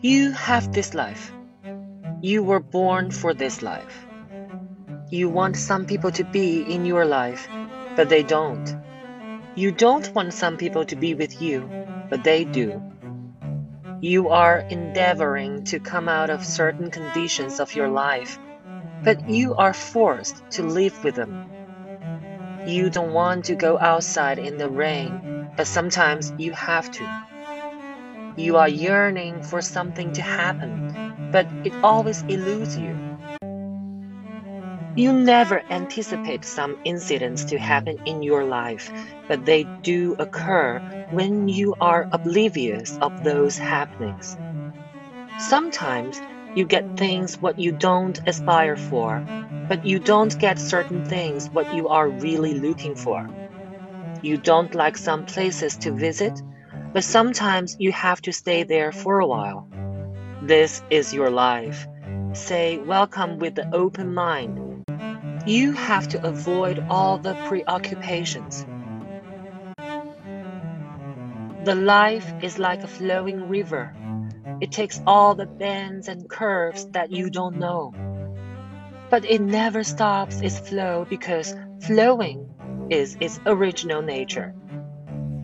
You have this life. You were born for this life. You want some people to be in your life, but they don't. You don't want some people to be with you, but they do. You are endeavoring to come out of certain conditions of your life, but you are forced to live with them. You don't want to go outside in the rain, but sometimes you have to. You are yearning for something to happen, but it always eludes you. You never anticipate some incidents to happen in your life, but they do occur when you are oblivious of those happenings. Sometimes you get things what you don't aspire for, but you don't get certain things what you are really looking for. You don't like some places to visit, but sometimes you have to stay there for a while. This is your life. Say welcome with an open mind you have to avoid all the preoccupations. The life is like a flowing river. It takes all the bends and curves that you don't know. But it never stops its flow because flowing is its original nature.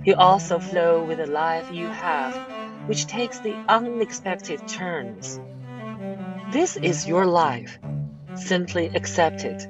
You also flow with the life you have, which takes the unexpected turns. This is your life. Simply accept it.